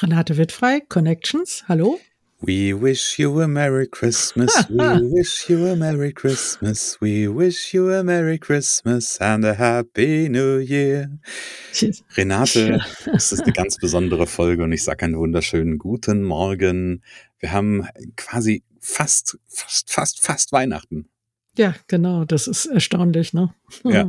Renate Wittfrei, Connections, hallo. We wish you a Merry Christmas. We wish you a Merry Christmas. We wish you a Merry Christmas and a Happy New Year. Renate, es ist eine ganz besondere Folge und ich sage einen wunderschönen guten Morgen. Wir haben quasi fast, fast, fast, fast Weihnachten. Ja, genau, das ist erstaunlich, ne? Ja.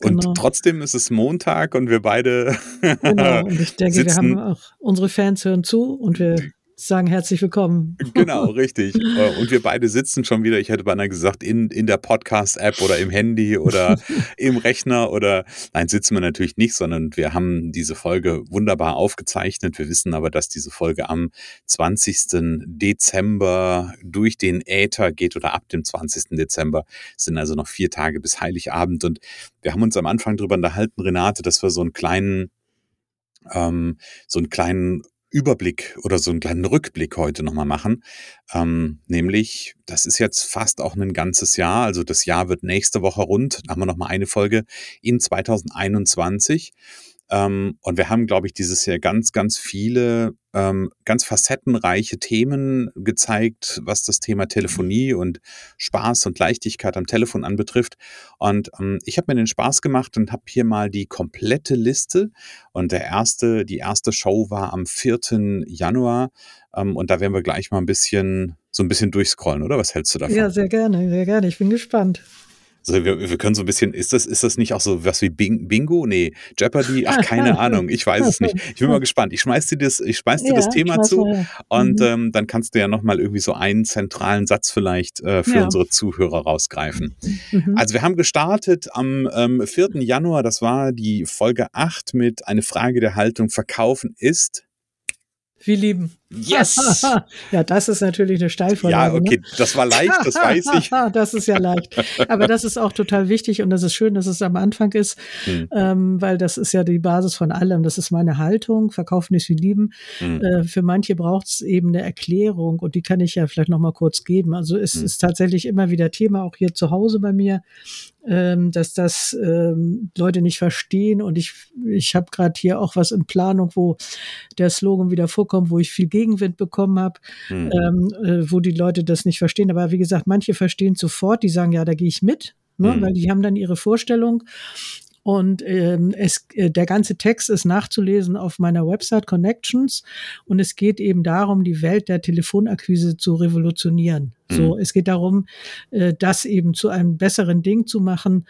Und genau. trotzdem ist es Montag und wir beide. genau, und ich denke, wir haben auch unsere Fans hören zu und wir sagen herzlich willkommen. Genau, richtig. Äh, und wir beide sitzen schon wieder, ich hätte beinahe gesagt, in, in der Podcast-App oder im Handy oder im Rechner oder nein, sitzen wir natürlich nicht, sondern wir haben diese Folge wunderbar aufgezeichnet. Wir wissen aber, dass diese Folge am 20. Dezember durch den Äther geht oder ab dem 20. Dezember es sind also noch vier Tage bis Heiligabend. Und wir haben uns am Anfang darüber unterhalten, Renate, dass wir so einen kleinen ähm, so einen kleinen Überblick oder so einen kleinen Rückblick heute nochmal machen. Ähm, nämlich, das ist jetzt fast auch ein ganzes Jahr, also das Jahr wird nächste Woche rund, da haben wir nochmal eine Folge in 2021. Ähm, und wir haben, glaube ich, dieses Jahr ganz, ganz viele, ähm, ganz facettenreiche Themen gezeigt, was das Thema Telefonie und Spaß und Leichtigkeit am Telefon anbetrifft. Und ähm, ich habe mir den Spaß gemacht und habe hier mal die komplette Liste. Und der erste, die erste Show war am 4. Januar. Ähm, und da werden wir gleich mal ein bisschen, so ein bisschen durchscrollen, oder? Was hältst du davon? Ja, sehr gerne, sehr gerne. Ich bin gespannt. Also wir, wir können so ein bisschen, ist das, ist das nicht auch so was wie Bingo? Nee, Jeopardy? Ach, keine Ahnung, ich weiß es nicht. Ich bin mal gespannt. Ich schmeiß dir das, ich schmeiß dir ja, das Thema zu ja. und mhm. ähm, dann kannst du ja nochmal irgendwie so einen zentralen Satz vielleicht äh, für ja. unsere Zuhörer rausgreifen. Mhm. Also wir haben gestartet am ähm, 4. Januar, das war die Folge 8 mit eine Frage der Haltung Verkaufen ist wie lieben. Yes! ja, das ist natürlich eine Steilvorlage. Ja, okay, ne? das war leicht, das weiß ich. das ist ja leicht. Aber das ist auch total wichtig und das ist schön, dass es am Anfang ist, hm. ähm, weil das ist ja die Basis von allem. Das ist meine Haltung, verkaufen ist wie lieben. Hm. Äh, für manche braucht es eben eine Erklärung und die kann ich ja vielleicht nochmal kurz geben. Also es hm. ist tatsächlich immer wieder Thema, auch hier zu Hause bei mir, ähm, dass das ähm, Leute nicht verstehen und ich, ich habe gerade hier auch was in Planung, wo der Slogan wieder vorkommt, wo ich viel Gegenwind bekommen habe, mhm. ähm, äh, wo die Leute das nicht verstehen. Aber wie gesagt, manche verstehen sofort, die sagen, ja, da gehe ich mit. Ne, mhm. weil die haben dann ihre Vorstellung und ähm, es, äh, der ganze Text ist nachzulesen auf meiner Website Connections. Und es geht eben darum, die Welt der Telefonakquise zu revolutionieren. Mhm. So, es geht darum, äh, das eben zu einem besseren Ding zu machen.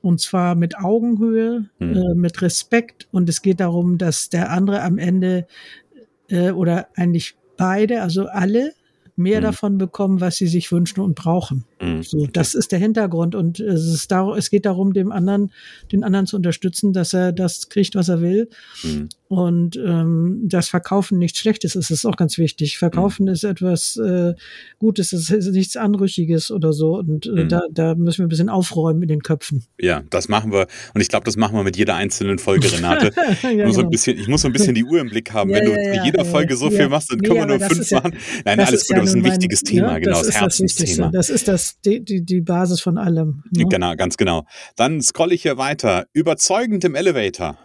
Und zwar mit Augenhöhe, mhm. äh, mit Respekt. Und es geht darum, dass der andere am Ende äh, oder eigentlich beide, also alle, mehr mhm. davon bekommen, was sie sich wünschen und brauchen. Mhm. So, das ist der Hintergrund und es, ist da, es geht darum, dem anderen, den anderen zu unterstützen, dass er das kriegt, was er will. Mhm. Und ähm, das Verkaufen nichts Schlechtes ist, ist auch ganz wichtig. Verkaufen mhm. ist etwas äh, Gutes, es ist nichts Anrüchiges oder so. Und äh, mhm. da, da müssen wir ein bisschen aufräumen in den Köpfen. Ja, das machen wir. Und ich glaube, das machen wir mit jeder einzelnen Folge, Renate. ja, ich, muss genau. ein bisschen, ich muss so ein bisschen die Uhr im Blick haben. Ja, Wenn du ja, bei jeder Folge so viel machst, dann können wir nur fünf machen. Nein, alles gut, aber das ist ein wichtiges mein, Thema, genau, das, das Herzensthema. Das ist das die, die, die Basis von allem. Ne? Genau, ganz genau. Dann scrolle ich hier weiter. Überzeugend im Elevator.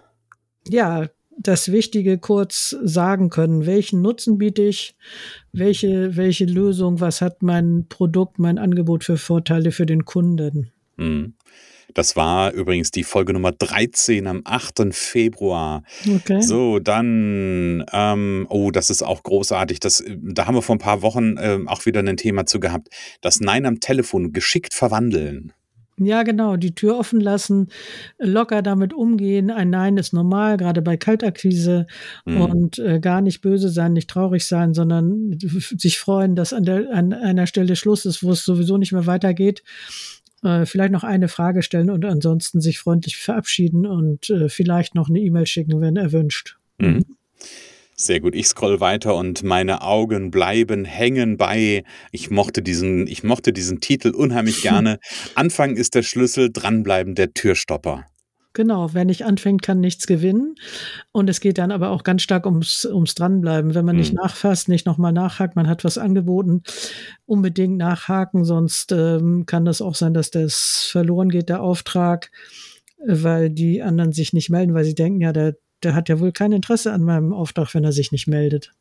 Ja, das Wichtige kurz sagen können. Welchen Nutzen biete ich? Welche, welche Lösung? Was hat mein Produkt, mein Angebot für Vorteile für den Kunden? Mhm. Das war übrigens die Folge Nummer 13 am 8. Februar. Okay. So, dann, ähm, oh, das ist auch großartig. Das, da haben wir vor ein paar Wochen äh, auch wieder ein Thema zu gehabt. Das Nein am Telefon geschickt verwandeln. Ja, genau, die Tür offen lassen, locker damit umgehen. Ein Nein ist normal, gerade bei Kaltakquise mhm. und äh, gar nicht böse sein, nicht traurig sein, sondern sich freuen, dass an, der, an einer Stelle Schluss ist, wo es sowieso nicht mehr weitergeht. Äh, vielleicht noch eine Frage stellen und ansonsten sich freundlich verabschieden und äh, vielleicht noch eine E-Mail schicken, wenn erwünscht. Mhm. Sehr gut. Ich scroll weiter und meine Augen bleiben hängen bei. Ich mochte diesen, ich mochte diesen Titel unheimlich gerne. Anfang ist der Schlüssel, dranbleiben der Türstopper. Genau, wer nicht anfängt, kann nichts gewinnen. Und es geht dann aber auch ganz stark ums, ums Dranbleiben. Wenn man nicht mhm. nachfasst, nicht nochmal nachhakt, man hat was angeboten, unbedingt nachhaken, sonst ähm, kann das auch sein, dass das verloren geht, der Auftrag, weil die anderen sich nicht melden, weil sie denken, ja, der der hat ja wohl kein Interesse an meinem Auftrag, wenn er sich nicht meldet.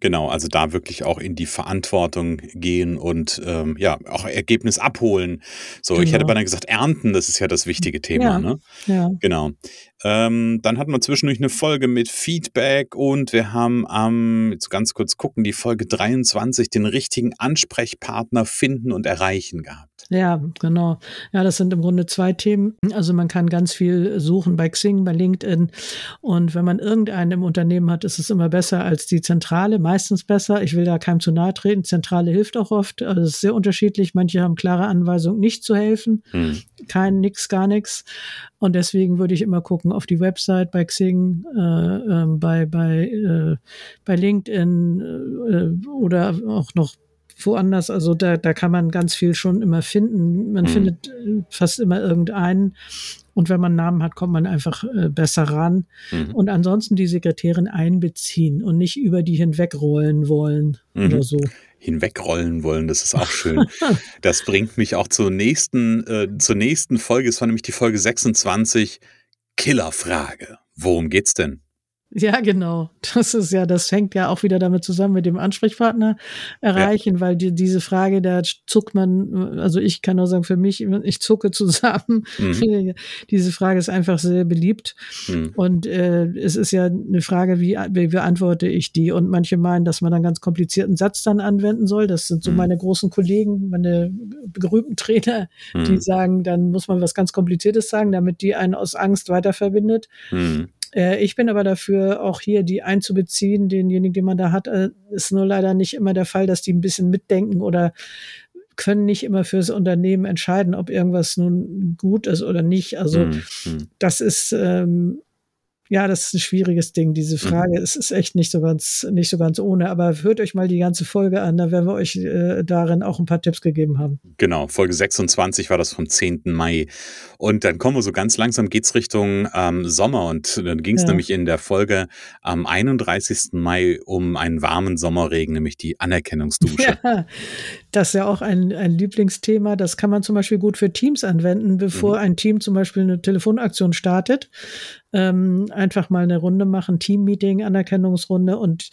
Genau, also da wirklich auch in die Verantwortung gehen und ähm, ja, auch Ergebnis abholen. So, genau. ich hätte genau. beinahe gesagt, ernten, das ist ja das wichtige Thema, ja, ne? Ja. Genau. Ähm, dann hatten wir zwischendurch eine Folge mit Feedback und wir haben am, ähm, jetzt ganz kurz gucken, die Folge 23, den richtigen Ansprechpartner finden und erreichen gehabt. Ja, genau. Ja, das sind im Grunde zwei Themen. Also man kann ganz viel suchen bei Xing, bei LinkedIn. Und wenn man irgendeinen im Unternehmen hat, ist es immer besser als die Zentrale, meistens besser. Ich will da keinem zu nahe treten. Zentrale hilft auch oft. Also es ist sehr unterschiedlich. Manche haben klare Anweisungen, nicht zu helfen. Hm. Kein, nix, gar nichts. Und deswegen würde ich immer gucken auf die Website bei Xing, äh, äh, bei, bei, äh, bei LinkedIn äh, oder auch noch woanders. Also da, da kann man ganz viel schon immer finden. Man mhm. findet äh, fast immer irgendeinen. Und wenn man Namen hat, kommt man einfach äh, besser ran. Mhm. Und ansonsten die Sekretärin einbeziehen und nicht über die hinwegrollen wollen mhm. oder so hinwegrollen wollen. Das ist auch schön. das bringt mich auch zur nächsten, äh, zur nächsten Folge. Es war nämlich die Folge 26. Killerfrage. Worum geht's denn? Ja, genau. Das ist ja, das hängt ja auch wieder damit zusammen mit dem Ansprechpartner erreichen, ja. weil die, diese Frage, da zuckt man, also ich kann nur sagen, für mich, ich zucke zusammen. Mhm. Diese Frage ist einfach sehr beliebt. Mhm. Und äh, es ist ja eine Frage, wie, wie beantworte ich die? Und manche meinen, dass man einen ganz komplizierten Satz dann anwenden soll. Das sind so mhm. meine großen Kollegen, meine berühmten Trainer, die mhm. sagen, dann muss man was ganz Kompliziertes sagen, damit die einen aus Angst weiter verbindet. Äh, ich bin aber dafür, auch hier die einzubeziehen, denjenigen, den man da hat. Äh, ist nur leider nicht immer der Fall, dass die ein bisschen mitdenken oder können nicht immer fürs Unternehmen entscheiden, ob irgendwas nun gut ist oder nicht. Also mhm. das ist ähm, ja, das ist ein schwieriges Ding, diese mhm. Frage. Es ist echt nicht so ganz, nicht so ganz ohne. Aber hört euch mal die ganze Folge an, da werden wir euch äh, darin auch ein paar Tipps gegeben haben. Genau, Folge 26 war das vom 10. Mai. Und dann kommen wir so ganz langsam, geht's Richtung ähm, Sommer. Und dann ging es ja. nämlich in der Folge am 31. Mai um einen warmen Sommerregen, nämlich die Anerkennungsdusche. Ja, das ist ja auch ein, ein Lieblingsthema. Das kann man zum Beispiel gut für Teams anwenden, bevor mhm. ein Team zum Beispiel eine Telefonaktion startet ähm, einfach mal eine Runde machen, Teammeeting, Anerkennungsrunde und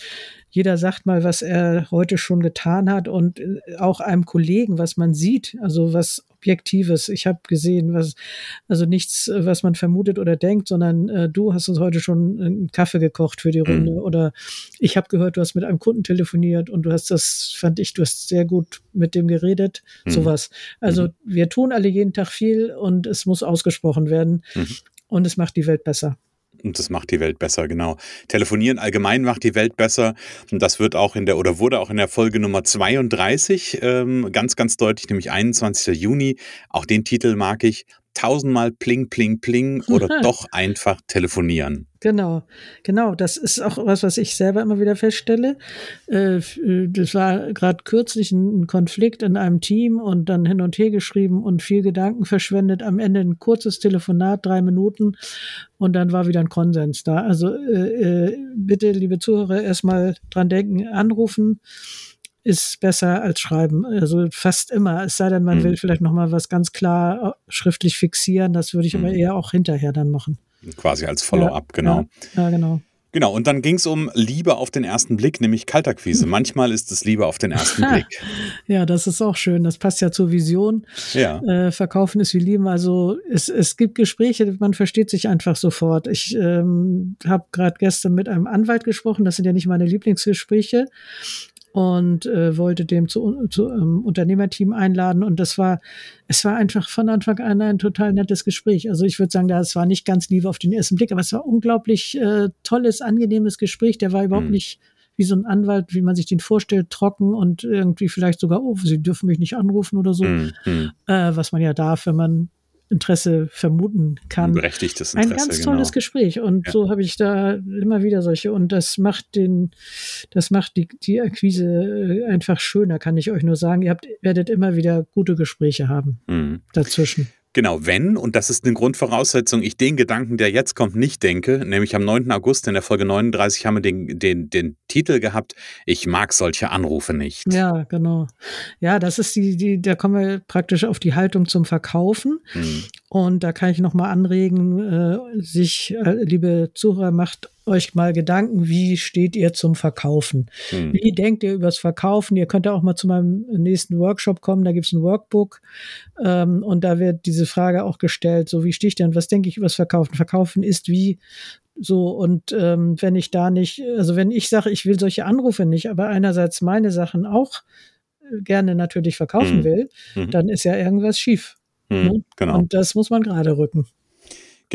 jeder sagt mal, was er heute schon getan hat und äh, auch einem Kollegen, was man sieht, also was Objektives. Ich habe gesehen, was, also nichts, was man vermutet oder denkt, sondern äh, du hast uns heute schon einen Kaffee gekocht für die mhm. Runde mhm. oder ich habe gehört, du hast mit einem Kunden telefoniert und du hast das, fand ich, du hast sehr gut mit dem geredet, mhm. sowas. Also mhm. wir tun alle jeden Tag viel und es muss ausgesprochen werden. Mhm und es macht die Welt besser. Und das macht die Welt besser, genau. Telefonieren allgemein macht die Welt besser. Und das wird auch in der oder wurde auch in der Folge Nummer 32 ähm, ganz, ganz deutlich, nämlich 21. Juni. Auch den Titel mag ich tausendmal pling, pling, pling oder doch einfach telefonieren. Genau, genau. Das ist auch was, was ich selber immer wieder feststelle. Äh, äh, das war gerade kürzlich ein Konflikt in einem Team und dann hin und her geschrieben und viel Gedanken verschwendet. Am Ende ein kurzes Telefonat, drei Minuten und dann war wieder ein Konsens da. Also äh, bitte, liebe Zuhörer, erstmal dran denken, anrufen ist besser als schreiben. Also fast immer. Es sei denn, man mhm. will vielleicht nochmal was ganz klar äh, schriftlich fixieren. Das würde ich mhm. aber eher auch hinterher dann machen. Quasi als Follow-up, ja, genau. Ja, ja, genau. Genau, und dann ging es um Liebe auf den ersten Blick, nämlich Kaltakquise. Manchmal ist es Liebe auf den ersten Blick. ja, das ist auch schön. Das passt ja zur Vision. Ja. Äh, Verkaufen ist wie Lieben. Also es, es gibt Gespräche, man versteht sich einfach sofort. Ich ähm, habe gerade gestern mit einem Anwalt gesprochen. Das sind ja nicht meine Lieblingsgespräche und äh, wollte dem zu, zu ähm, Unternehmerteam einladen. Und das war, es war einfach von Anfang an ein total nettes Gespräch. Also ich würde sagen, das war nicht ganz Liebe auf den ersten Blick, aber es war unglaublich äh, tolles, angenehmes Gespräch. Der war überhaupt mhm. nicht wie so ein Anwalt, wie man sich den vorstellt, trocken und irgendwie vielleicht sogar, oh, Sie dürfen mich nicht anrufen oder so, mhm. äh, was man ja darf, wenn man Interesse vermuten kann. berechtigtes Interesse. Ein ganz tolles genau. Gespräch. Und ja. so habe ich da immer wieder solche. Und das macht den, das macht die, die Akquise äh, einfach schöner, kann ich euch nur sagen. Ihr habt, werdet immer wieder gute Gespräche haben mhm. dazwischen. Genau, wenn, und das ist eine Grundvoraussetzung, ich den Gedanken, der jetzt kommt, nicht denke, nämlich am 9. August in der Folge 39 haben wir den, den, den Titel gehabt, ich mag solche Anrufe nicht. Ja, genau. Ja, das ist die, die da kommen wir praktisch auf die Haltung zum Verkaufen. Hm. Und da kann ich nochmal anregen, äh, sich, äh, liebe Zuhörer, macht euch mal Gedanken, wie steht ihr zum Verkaufen? Hm. Wie denkt ihr übers Verkaufen? Ihr könnt ja auch mal zu meinem nächsten Workshop kommen, da gibt's ein Workbook ähm, und da wird diese Frage auch gestellt, so wie stehe ich denn, was denke ich übers Verkaufen? Verkaufen ist wie so, und ähm, wenn ich da nicht, also wenn ich sage, ich will solche Anrufe nicht, aber einerseits meine Sachen auch gerne natürlich verkaufen mhm. will, mhm. dann ist ja irgendwas schief. Mhm, ne? Genau. Und das muss man gerade rücken.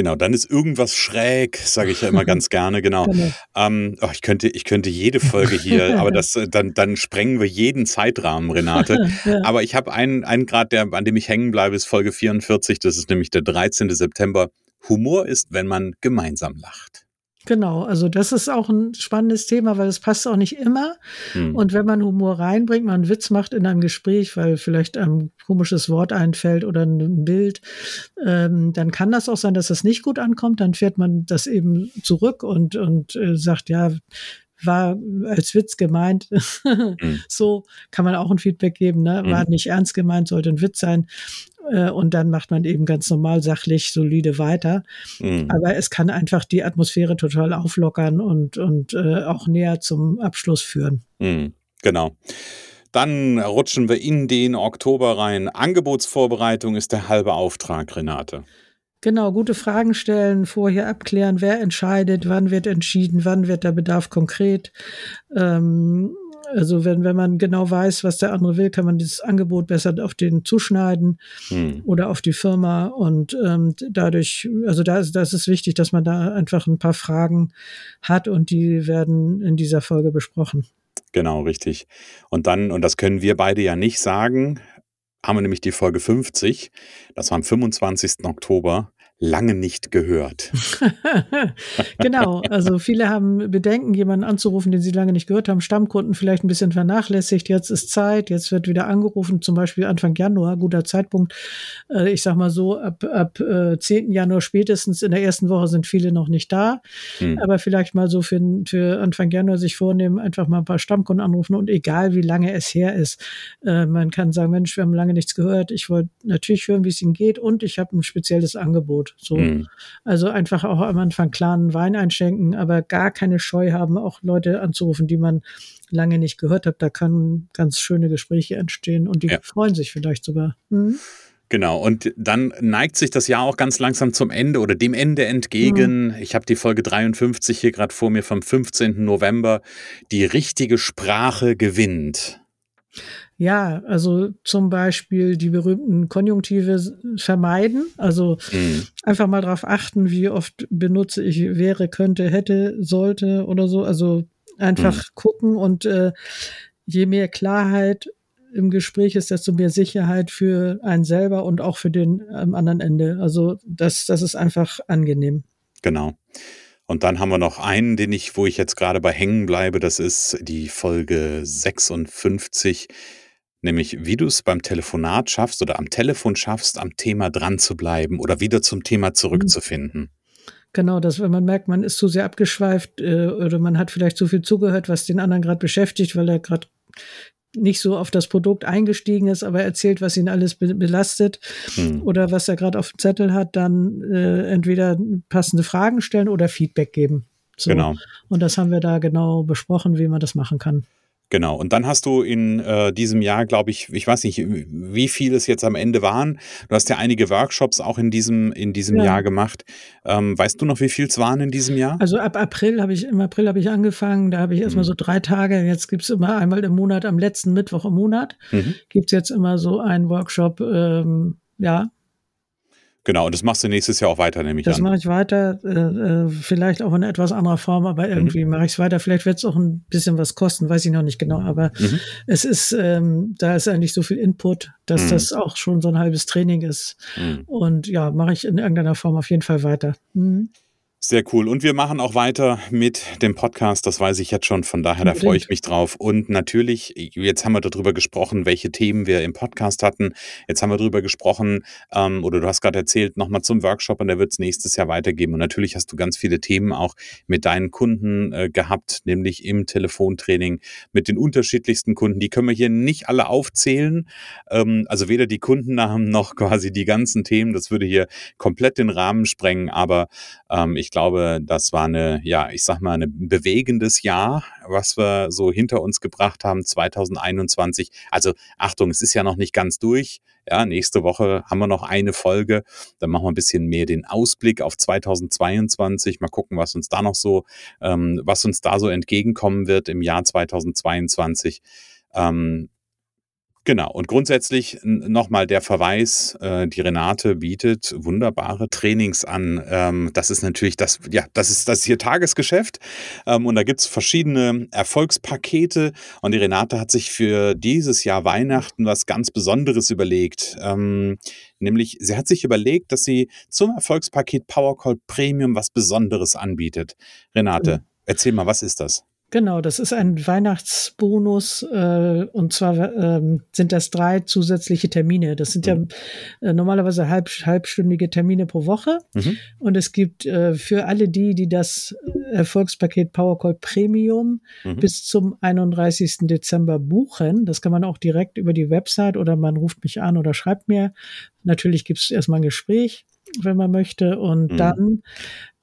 Genau, dann ist irgendwas schräg, sage ich ja immer ganz gerne, genau. genau. Ähm, oh, ich, könnte, ich könnte jede Folge hier, aber das, dann, dann sprengen wir jeden Zeitrahmen, Renate. ja. Aber ich habe einen, einen Grad, der, an dem ich hängen bleibe, ist Folge 44, das ist nämlich der 13. September. Humor ist, wenn man gemeinsam lacht. Genau, also das ist auch ein spannendes Thema, weil es passt auch nicht immer. Hm. Und wenn man Humor reinbringt, man einen Witz macht in einem Gespräch, weil vielleicht ein komisches Wort einfällt oder ein Bild, ähm, dann kann das auch sein, dass das nicht gut ankommt. Dann fährt man das eben zurück und, und äh, sagt, ja, war als Witz gemeint. mhm. So kann man auch ein Feedback geben. Ne? War mhm. nicht ernst gemeint, sollte ein Witz sein. Äh, und dann macht man eben ganz normal, sachlich, solide weiter. Mhm. Aber es kann einfach die Atmosphäre total auflockern und, und äh, auch näher zum Abschluss führen. Mhm. Genau. Dann rutschen wir in den Oktober rein. Angebotsvorbereitung ist der halbe Auftrag, Renate. Genau, gute Fragen stellen, vorher abklären, wer entscheidet, wann wird entschieden, wann wird der Bedarf konkret. Ähm, also wenn, wenn man genau weiß, was der andere will, kann man dieses Angebot besser auf den zuschneiden hm. oder auf die Firma. Und ähm, dadurch, also da ist, das ist wichtig, dass man da einfach ein paar Fragen hat und die werden in dieser Folge besprochen. Genau, richtig. Und dann, und das können wir beide ja nicht sagen, haben wir nämlich die Folge 50. Das war am 25. Oktober lange nicht gehört. genau, also viele haben Bedenken, jemanden anzurufen, den sie lange nicht gehört haben. Stammkunden vielleicht ein bisschen vernachlässigt. Jetzt ist Zeit, jetzt wird wieder angerufen, zum Beispiel Anfang Januar, guter Zeitpunkt. Äh, ich sag mal so, ab, ab 10. Äh, Januar spätestens in der ersten Woche sind viele noch nicht da. Hm. Aber vielleicht mal so für, für Anfang Januar sich vornehmen, einfach mal ein paar Stammkunden anrufen und egal wie lange es her ist. Äh, man kann sagen, Mensch, wir haben lange nichts gehört. Ich wollte natürlich hören, wie es Ihnen geht und ich habe ein spezielles Angebot. So. Mhm. Also einfach auch am Anfang klaren Wein einschenken, aber gar keine Scheu haben, auch Leute anzurufen, die man lange nicht gehört hat. Da können ganz schöne Gespräche entstehen und die ja. freuen sich vielleicht sogar. Mhm. Genau, und dann neigt sich das Jahr auch ganz langsam zum Ende oder dem Ende entgegen. Mhm. Ich habe die Folge 53 hier gerade vor mir vom 15. November. Die richtige Sprache gewinnt. Ja, also zum Beispiel die berühmten Konjunktive vermeiden. Also mhm. einfach mal darauf achten, wie oft benutze ich wäre, könnte, hätte, sollte oder so. Also einfach mhm. gucken und äh, je mehr Klarheit im Gespräch ist, desto mehr Sicherheit für einen selber und auch für den am anderen Ende. Also das, das ist einfach angenehm. Genau. Und dann haben wir noch einen, den ich, wo ich jetzt gerade bei hängen bleibe, das ist die Folge 56 Nämlich, wie du es beim Telefonat schaffst oder am Telefon schaffst, am Thema dran zu bleiben oder wieder zum Thema zurückzufinden. Genau, dass wenn man merkt, man ist zu sehr abgeschweift äh, oder man hat vielleicht zu viel zugehört, was den anderen gerade beschäftigt, weil er gerade nicht so auf das Produkt eingestiegen ist, aber erzählt, was ihn alles be belastet hm. oder was er gerade auf dem Zettel hat, dann äh, entweder passende Fragen stellen oder Feedback geben. So. Genau. Und das haben wir da genau besprochen, wie man das machen kann. Genau. Und dann hast du in äh, diesem Jahr, glaube ich, ich weiß nicht, wie viel es jetzt am Ende waren. Du hast ja einige Workshops auch in diesem, in diesem ja. Jahr gemacht. Ähm, weißt du noch, wie viel es waren in diesem Jahr? Also ab April habe ich, im April habe ich angefangen. Da habe ich erstmal mhm. so drei Tage. Jetzt gibt es immer einmal im Monat, am letzten Mittwoch im Monat, mhm. gibt es jetzt immer so einen Workshop, ähm, ja, Genau, und das machst du nächstes Jahr auch weiter, nämlich Das mache ich weiter, äh, äh, vielleicht auch in etwas anderer Form, aber mhm. irgendwie mhm. mache ich es weiter. Vielleicht wird es auch ein bisschen was kosten, weiß ich noch nicht genau, aber mhm. es ist, ähm, da ist eigentlich so viel Input, dass mhm. das auch schon so ein halbes Training ist. Mhm. Und ja, mache ich in irgendeiner Form auf jeden Fall weiter. Sehr cool. Und wir machen auch weiter mit dem Podcast, das weiß ich jetzt schon, von daher, da freue ich mich drauf. Und natürlich, jetzt haben wir darüber gesprochen, welche Themen wir im Podcast hatten. Jetzt haben wir darüber gesprochen, ähm, oder du hast gerade erzählt, nochmal zum Workshop und der wird es nächstes Jahr weitergeben. Und natürlich hast du ganz viele Themen auch mit deinen Kunden äh, gehabt, nämlich im Telefontraining mit den unterschiedlichsten Kunden. Die können wir hier nicht alle aufzählen. Ähm, also weder die Kundennamen noch quasi die ganzen Themen. Das würde hier komplett den Rahmen sprengen. Aber ähm, ich glaube, das war eine, ja, ich sag mal, ein bewegendes Jahr, was wir so hinter uns gebracht haben, 2021. Also Achtung, es ist ja noch nicht ganz durch. Ja, nächste Woche haben wir noch eine Folge. Dann machen wir ein bisschen mehr den Ausblick auf 2022. Mal gucken, was uns da noch so, ähm, was uns da so entgegenkommen wird im Jahr 2022. Ähm, Genau, und grundsätzlich nochmal der Verweis, äh, die Renate bietet wunderbare Trainings an. Ähm, das ist natürlich das, ja, das ist das ist hier Tagesgeschäft. Ähm, und da gibt's verschiedene Erfolgspakete. Und die Renate hat sich für dieses Jahr Weihnachten was ganz Besonderes überlegt. Ähm, nämlich, sie hat sich überlegt, dass sie zum Erfolgspaket Powercall Premium was Besonderes anbietet. Renate, erzähl mal, was ist das? Genau, das ist ein Weihnachtsbonus äh, und zwar ähm, sind das drei zusätzliche Termine. Das sind mhm. ja äh, normalerweise halb, halbstündige Termine pro Woche mhm. und es gibt äh, für alle die, die das Erfolgspaket PowerCall Premium mhm. bis zum 31. Dezember buchen. Das kann man auch direkt über die Website oder man ruft mich an oder schreibt mir. Natürlich gibt es erstmal ein Gespräch, wenn man möchte und mhm. dann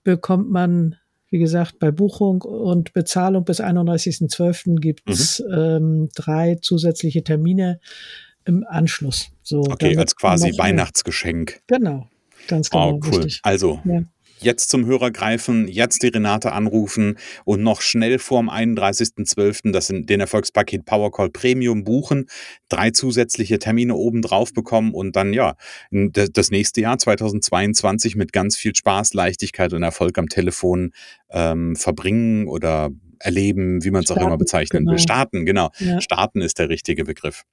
bekommt man wie gesagt, bei Buchung und Bezahlung bis 31.12. gibt es mhm. ähm, drei zusätzliche Termine im Anschluss. So, okay, als quasi Weihnachtsgeschenk. Genau, ganz genau. Oh, cool. Richtig. Also, ja jetzt zum Hörer greifen, jetzt die Renate anrufen und noch schnell vorm 31.12. das in den Erfolgspaket Powercall Premium buchen, drei zusätzliche Termine obendrauf bekommen und dann ja, das nächste Jahr 2022 mit ganz viel Spaß, Leichtigkeit und Erfolg am Telefon ähm, verbringen oder erleben, wie man es auch immer bezeichnen will. Genau. Starten, genau. Ja. Starten ist der richtige Begriff.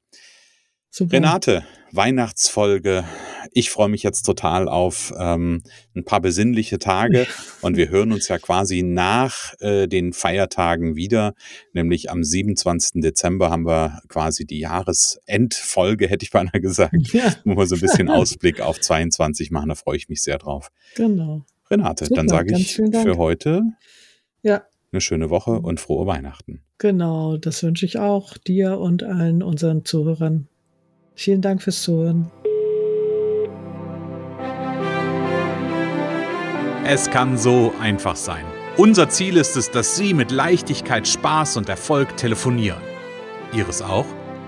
Super. Renate, Weihnachtsfolge. Ich freue mich jetzt total auf ähm, ein paar besinnliche Tage und wir hören uns ja quasi nach äh, den Feiertagen wieder, nämlich am 27. Dezember haben wir quasi die Jahresendfolge, hätte ich beinahe gesagt, ja. wo wir so ein bisschen Ausblick auf 22 machen. Da freue ich mich sehr drauf. Genau. Renate, Super, dann sage ich für heute ja. eine schöne Woche und frohe Weihnachten. Genau, das wünsche ich auch dir und allen unseren Zuhörern. Vielen Dank fürs Zuhören. Es kann so einfach sein. Unser Ziel ist es, dass Sie mit Leichtigkeit, Spaß und Erfolg telefonieren. Ihres auch?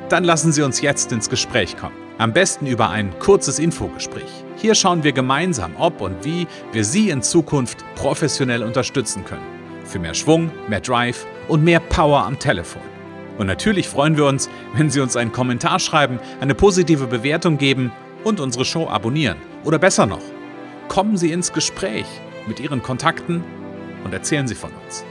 Dann lassen Sie uns jetzt ins Gespräch kommen. Am besten über ein kurzes Infogespräch. Hier schauen wir gemeinsam, ob und wie wir Sie in Zukunft professionell unterstützen können. Für mehr Schwung, mehr Drive und mehr Power am Telefon. Und natürlich freuen wir uns, wenn Sie uns einen Kommentar schreiben, eine positive Bewertung geben und unsere Show abonnieren. Oder besser noch, kommen Sie ins Gespräch mit Ihren Kontakten und erzählen Sie von uns.